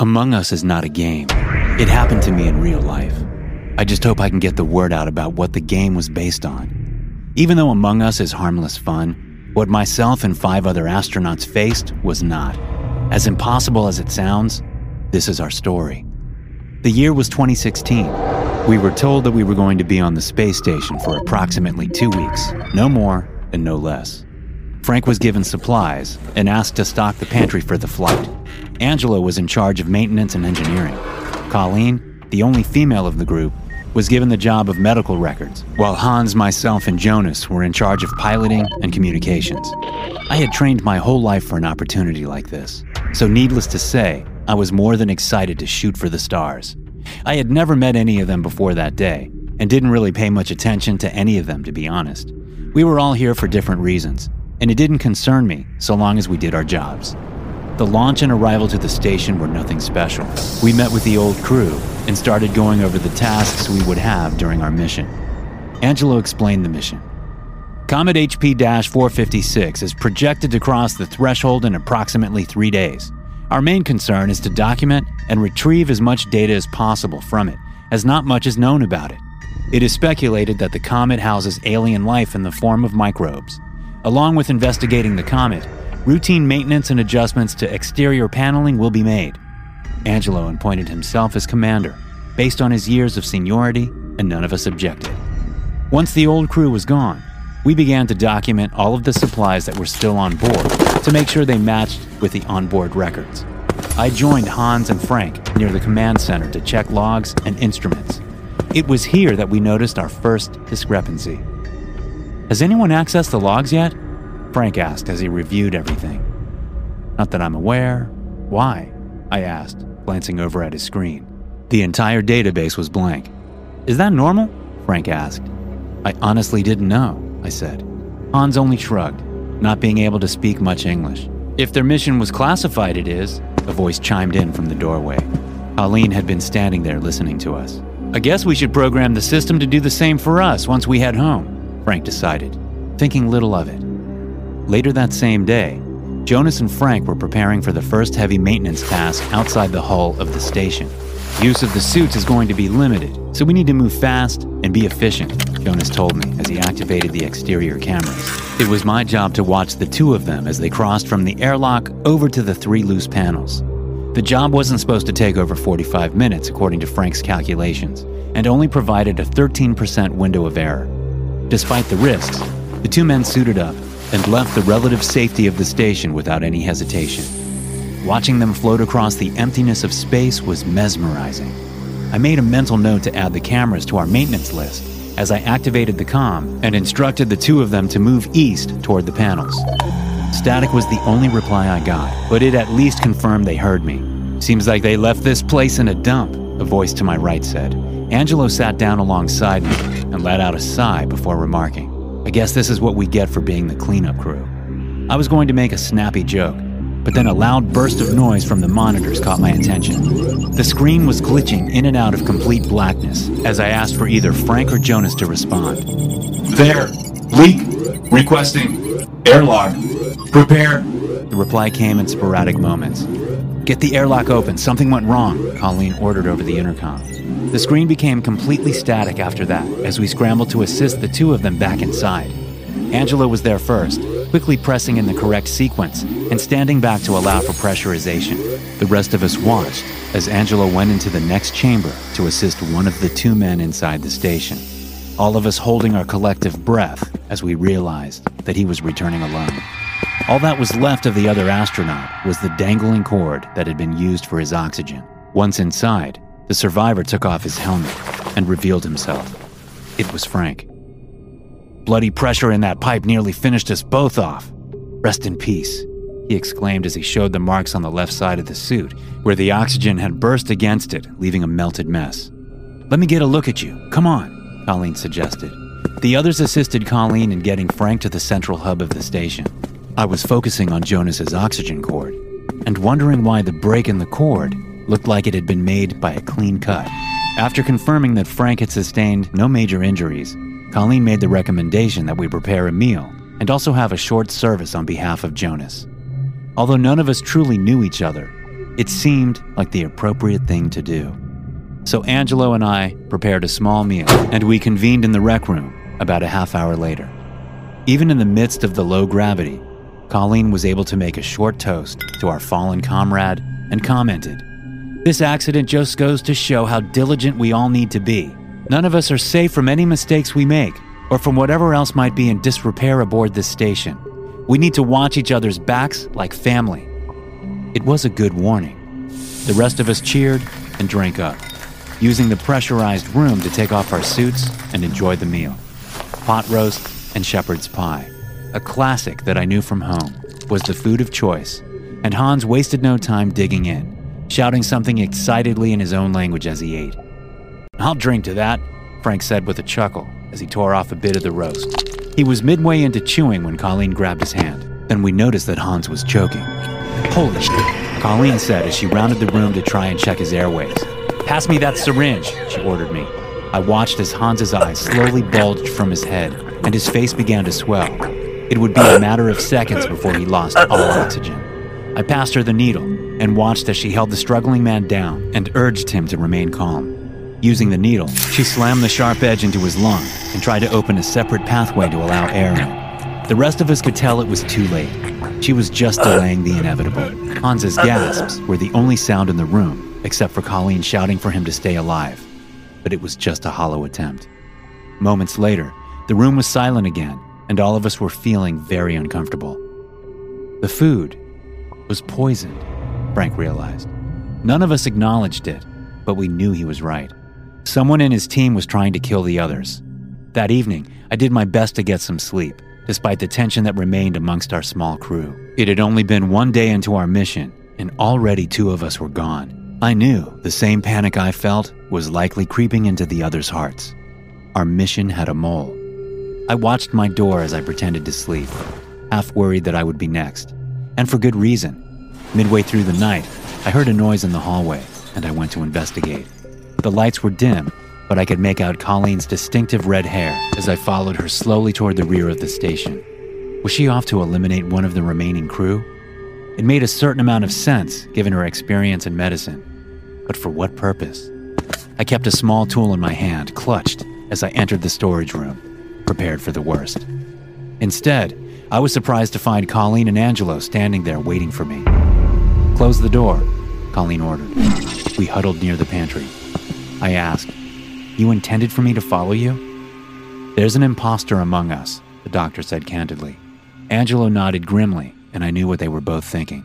Among Us is not a game. It happened to me in real life. I just hope I can get the word out about what the game was based on. Even though Among Us is harmless fun, what myself and five other astronauts faced was not. As impossible as it sounds, this is our story. The year was 2016. We were told that we were going to be on the space station for approximately two weeks, no more and no less. Frank was given supplies and asked to stock the pantry for the flight. Angelo was in charge of maintenance and engineering. Colleen, the only female of the group, was given the job of medical records, while Hans, myself, and Jonas were in charge of piloting and communications. I had trained my whole life for an opportunity like this, so needless to say, I was more than excited to shoot for the stars. I had never met any of them before that day, and didn't really pay much attention to any of them, to be honest. We were all here for different reasons, and it didn't concern me so long as we did our jobs. The launch and arrival to the station were nothing special. We met with the old crew and started going over the tasks we would have during our mission. Angelo explained the mission. Comet HP 456 is projected to cross the threshold in approximately three days. Our main concern is to document and retrieve as much data as possible from it, as not much is known about it. It is speculated that the comet houses alien life in the form of microbes. Along with investigating the comet, routine maintenance and adjustments to exterior paneling will be made. Angelo appointed himself as commander, based on his years of seniority, and none of us objected. Once the old crew was gone, we began to document all of the supplies that were still on board to make sure they matched with the onboard records. I joined Hans and Frank near the command center to check logs and instruments. It was here that we noticed our first discrepancy. Has anyone accessed the logs yet? Frank asked as he reviewed everything. Not that I'm aware. Why? I asked, glancing over at his screen. The entire database was blank. Is that normal? Frank asked. I honestly didn't know, I said. Hans only shrugged, not being able to speak much English. If their mission was classified, it is, a voice chimed in from the doorway. Colleen had been standing there listening to us. I guess we should program the system to do the same for us once we head home, Frank decided, thinking little of it. Later that same day, Jonas and Frank were preparing for the first heavy maintenance task outside the hull of the station. Use of the suits is going to be limited, so we need to move fast and be efficient, Jonas told me as he activated the exterior cameras. It was my job to watch the two of them as they crossed from the airlock over to the three loose panels. The job wasn't supposed to take over 45 minutes, according to Frank's calculations, and only provided a 13% window of error. Despite the risks, the two men suited up and left the relative safety of the station without any hesitation. Watching them float across the emptiness of space was mesmerizing. I made a mental note to add the cameras to our maintenance list as I activated the com and instructed the two of them to move east toward the panels. Static was the only reply I got, but it at least confirmed they heard me. Seems like they left this place in a dump, a voice to my right said. Angelo sat down alongside me and let out a sigh before remarking. I guess this is what we get for being the cleanup crew. I was going to make a snappy joke, but then a loud burst of noise from the monitors caught my attention. The screen was glitching in and out of complete blackness as I asked for either Frank or Jonas to respond. There! Leak! Requesting! Airlock! Prepare! The reply came in sporadic moments. Get the airlock open, something went wrong, Colleen ordered over the intercom. The screen became completely static after that as we scrambled to assist the two of them back inside. Angelo was there first, quickly pressing in the correct sequence and standing back to allow for pressurization. The rest of us watched as Angelo went into the next chamber to assist one of the two men inside the station. All of us holding our collective breath as we realized that he was returning alone. All that was left of the other astronaut was the dangling cord that had been used for his oxygen. Once inside, the survivor took off his helmet and revealed himself. It was Frank. Bloody pressure in that pipe nearly finished us both off. Rest in peace, he exclaimed as he showed the marks on the left side of the suit, where the oxygen had burst against it, leaving a melted mess. Let me get a look at you. Come on, Colleen suggested. The others assisted Colleen in getting Frank to the central hub of the station. I was focusing on Jonas's oxygen cord and wondering why the break in the cord looked like it had been made by a clean cut. After confirming that Frank had sustained no major injuries, Colleen made the recommendation that we prepare a meal and also have a short service on behalf of Jonas. Although none of us truly knew each other, It seemed like the appropriate thing to do. So Angelo and I prepared a small meal, and we convened in the rec room about a half hour later. Even in the midst of the low gravity, Colleen was able to make a short toast to our fallen comrade and commented, This accident just goes to show how diligent we all need to be. None of us are safe from any mistakes we make, or from whatever else might be in disrepair aboard this station. We need to watch each other's backs like family. It was a good warning. The rest of us cheered and drank up, using the pressurized room to take off our suits and enjoy the meal. Pot roast and shepherd's pie, a classic that I knew from home, was the food of choice, and Hans wasted no time digging in, shouting something excitedly in his own language as he ate. I'll drink to that, Frank said with a chuckle as he tore off a bit of the roast. He was midway into chewing when Colleen grabbed his hand. Then we noticed that Hans was choking. Holy shit, Colleen said as she rounded the room to try and check his airways. Pass me that syringe, she ordered me. I watched as Hans's eyes slowly bulged from his head and his face began to swell. It would be a matter of seconds before he lost all oxygen. I passed her the needle and watched as she held the struggling man down and urged him to remain calm. Using the needle, she slammed the sharp edge into his lung and tried to open a separate pathway to allow air in. The rest of us could tell it was too late. She was just delaying the inevitable. Hans's gasps were the only sound in the room, except for Colleen shouting for him to stay alive. But it was just a hollow attempt. Moments later, the room was silent again, and all of us were feeling very uncomfortable. The food was poisoned, Frank realized. None of us acknowledged it, but we knew he was right. Someone in his team was trying to kill the others. That evening, I did my best to get some sleep, despite the tension that remained amongst our small crew. It had only been one day into our mission, and already two of us were gone. I knew the same panic I felt was likely creeping into the others' hearts. Our mission had a mole. I watched my door as I pretended to sleep, half worried that I would be next. And for good reason. Midway through the night, I heard a noise in the hallway, and I went to investigate. The lights were dim, but I could make out Colleen's distinctive red hair as I followed her slowly toward the rear of the station. Was she off to eliminate one of the remaining crew? It made a certain amount of sense given her experience in medicine. But for what purpose? I kept a small tool in my hand, clutched, as I entered the storage room, prepared for the worst. Instead, I was surprised to find Colleen and Angelo standing there waiting for me. Close the door, Colleen ordered. We huddled near the pantry. I asked, You intended for me to follow you? There's an impostor among us, the doctor said candidly. Angelo nodded grimly, and I knew what they were both thinking.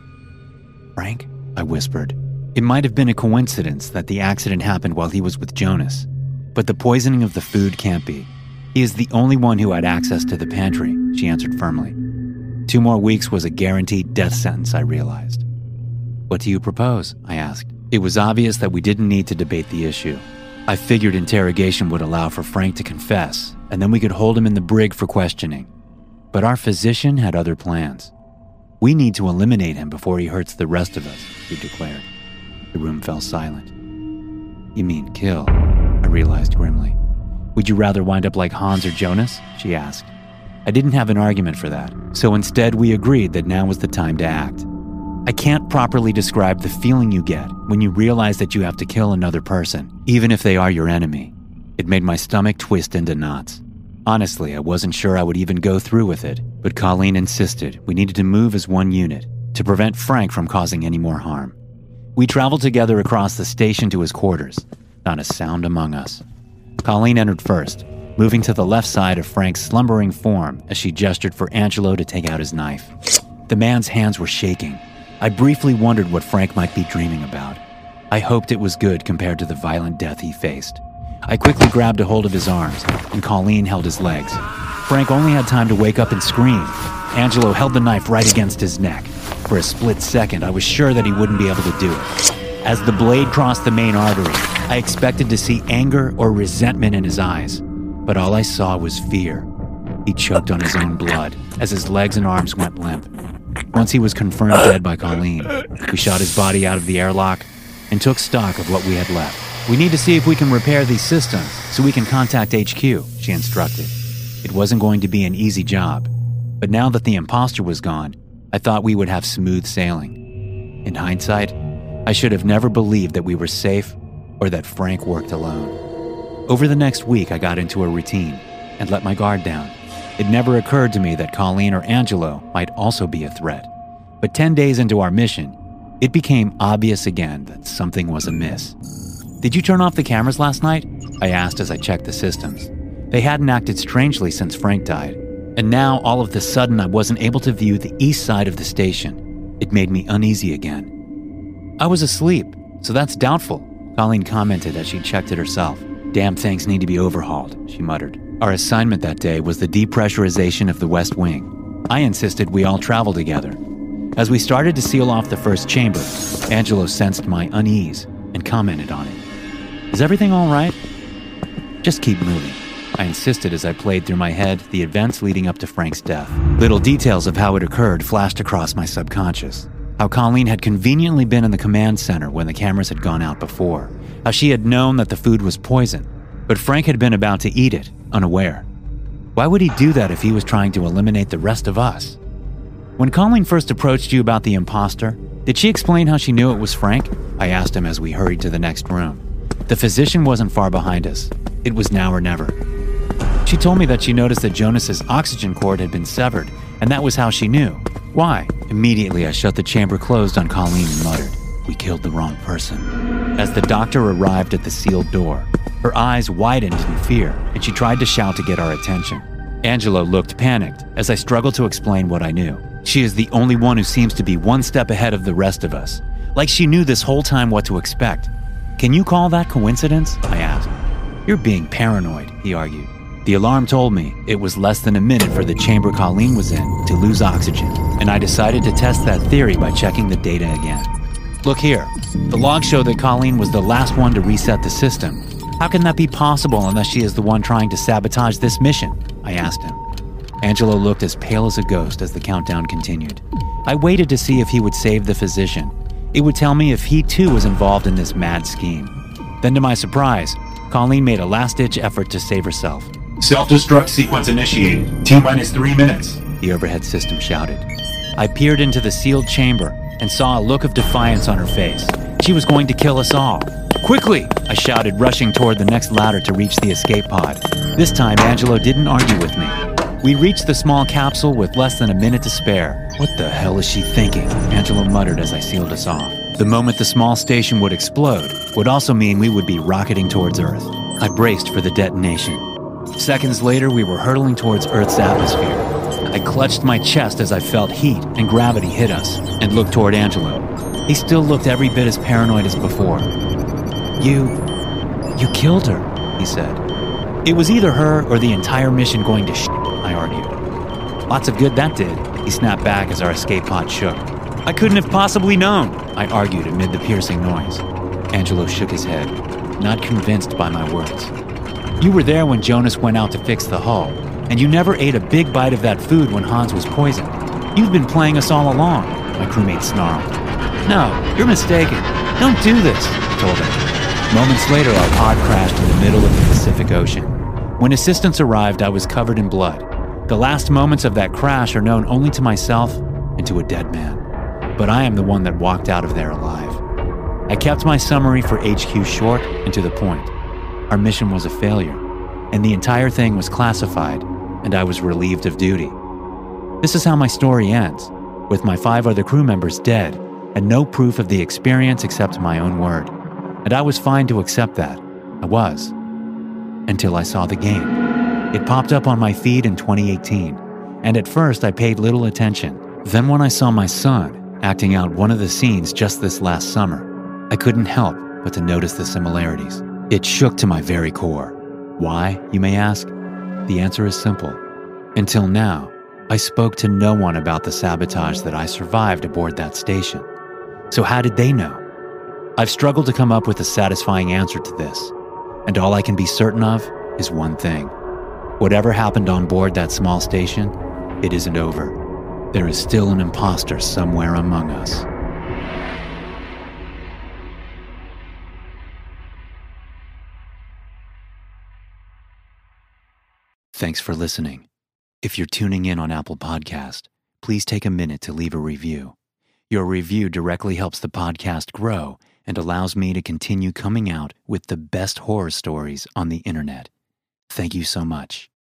Frank? I whispered. It might have been a coincidence that the accident happened while he was with Jonas, but the poisoning of the food can't be. He is the only one who had access to the pantry, she answered firmly. Two more weeks was a guaranteed death sentence, I realized. What do you propose? I asked. It was obvious that we didn't need to debate the issue. I figured interrogation would allow for Frank to confess, and then we could hold him in the brig for questioning. But our physician had other plans. We need to eliminate him before he hurts the rest of us, he declared. The room fell silent. You mean kill? I realized grimly. Would you rather wind up like Hans or Jonas? She asked. I didn't have an argument for that, so instead we agreed that now was the time to act. I can't properly describe the feeling you get when you realize that you have to kill another person, even if they are your enemy. It made my stomach twist into knots. Honestly, I wasn't sure I would even go through with it, but Colleen insisted we needed to move as one unit to prevent Frank from causing any more harm. We traveled together across the station to his quarters, not a sound among us. Colleen entered first, moving to the left side of Frank's slumbering form as she gestured for Angelo to take out his knife. The man's hands were shaking, I briefly wondered what Frank might be dreaming about. I hoped it was good compared to the violent death he faced. I quickly grabbed a hold of his arms, and Colleen held his legs. Frank only had time to wake up and scream. Angelo held the knife right against his neck. For a split second, I was sure that he wouldn't be able to do it. As the blade crossed the main artery, I expected to see anger or resentment in his eyes, but all I saw was fear. He choked on his own blood as his legs and arms went limp. Once he was confirmed dead by Colleen, we shot his body out of the airlock and took stock of what we had left. We need to see if we can repair these systems so we can contact HQ, she instructed. It wasn't going to be an easy job, but now that the impostor was gone, I thought we would have smooth sailing. In hindsight, I should have never believed that we were safe or that Frank worked alone. Over the next week, I got into a routine and let my guard down. It never occurred to me that Colleen or Angelo might also be a threat. But 10 days into our mission, it became obvious again that something was amiss. Did you turn off the cameras last night? I asked as I checked the systems. They hadn't acted strangely since Frank died, and now all of the sudden I wasn't able to view the east side of the station. It made me uneasy again. I was asleep, so that's doubtful, Colleen commented as she checked it herself. Damn things need to be overhauled, she muttered. Our assignment that day was the depressurization of the West Wing. I insisted we all travel together. As we started to seal off the first chamber, Angelo sensed my unease and commented on it. Is everything all right? Just keep moving. I insisted as I played through my head the events leading up to Frank's death. Little details of how it occurred flashed across my subconscious. How Colleen had conveniently been in the command center when the cameras had gone out before. How she had known that the food was poison, but Frank had been about to eat it, unaware. Why would he do that if he was trying to eliminate the rest of us? When Colleen first approached you about the imposter, did she explain how she knew it was Frank? I asked him as we hurried to the next room. The physician wasn't far behind us. It was now or never. She told me that she noticed that Jonas's oxygen cord had been severed, and that was how she knew. Why? Immediately, I shut the chamber closed on Colleen and muttered, We killed the wrong person. As the doctor arrived at the sealed door, her eyes widened in fear, and she tried to shout to get our attention. Angelo looked panicked as I struggled to explain what I knew. She is the only one who seems to be one step ahead of the rest of us, like she knew this whole time what to expect. Can you call that coincidence? I asked. You're being paranoid, he argued. The alarm told me it was less than a minute for the chamber Colleen was in to lose oxygen, and I decided to test that theory by checking the data again. Look here. The logs show that Colleen was the last one to reset the system. How can that be possible unless she is the one trying to sabotage this mission? I asked him. Angelo looked as pale as a ghost as the countdown continued. I waited to see if he would save the physician. It would tell me if he too was involved in this mad scheme. Then, to my surprise, Colleen made a last ditch effort to save herself. Self destruct sequence initiated. T minus three minutes. The overhead system shouted. I peered into the sealed chamber and saw a look of defiance on her face. She was going to kill us all. Quickly! I shouted, rushing toward the next ladder to reach the escape pod. This time, Angelo didn't argue with me. We reached the small capsule with less than a minute to spare. What the hell is she thinking? Angelo muttered as I sealed us off. The moment the small station would explode would also mean we would be rocketing towards Earth. I braced for the detonation. Seconds later, we were hurtling towards Earth's atmosphere. I clutched my chest as I felt heat and gravity hit us and looked toward Angelo. He still looked every bit as paranoid as before. You. you killed her, he said. It was either her or the entire mission going to sh, I argued. Lots of good that did, he snapped back as our escape pod shook. I couldn't have possibly known, I argued amid the piercing noise. Angelo shook his head, not convinced by my words. You were there when Jonas went out to fix the hull, and you never ate a big bite of that food when Hans was poisoned. You've been playing us all along, my crewmate snarled. No, you're mistaken. Don't do this, I told him. Moments later, our pod crashed in the middle of the Pacific Ocean. When assistance arrived, I was covered in blood. The last moments of that crash are known only to myself and to a dead man. But I am the one that walked out of there alive. I kept my summary for HQ short and to the point. Our mission was a failure, and the entire thing was classified, and I was relieved of duty. This is how my story ends, with my five other crew members dead, and no proof of the experience except my own word. And I was fine to accept that. I was until I saw the game. It popped up on my feed in 2018, and at first I paid little attention. Then, when I saw my son acting out one of the scenes just this last summer, I couldn't help but to notice the similarities. It shook to my very core. Why, you may ask? The answer is simple. Until now, I spoke to no one about the sabotage that I survived aboard that station. So, how did they know? I've struggled to come up with a satisfying answer to this. And all I can be certain of is one thing whatever happened on board that small station, it isn't over. There is still an imposter somewhere among us. Thanks for listening. If you're tuning in on Apple Podcast, please take a minute to leave a review. Your review directly helps the podcast grow and allows me to continue coming out with the best horror stories on the internet. Thank you so much.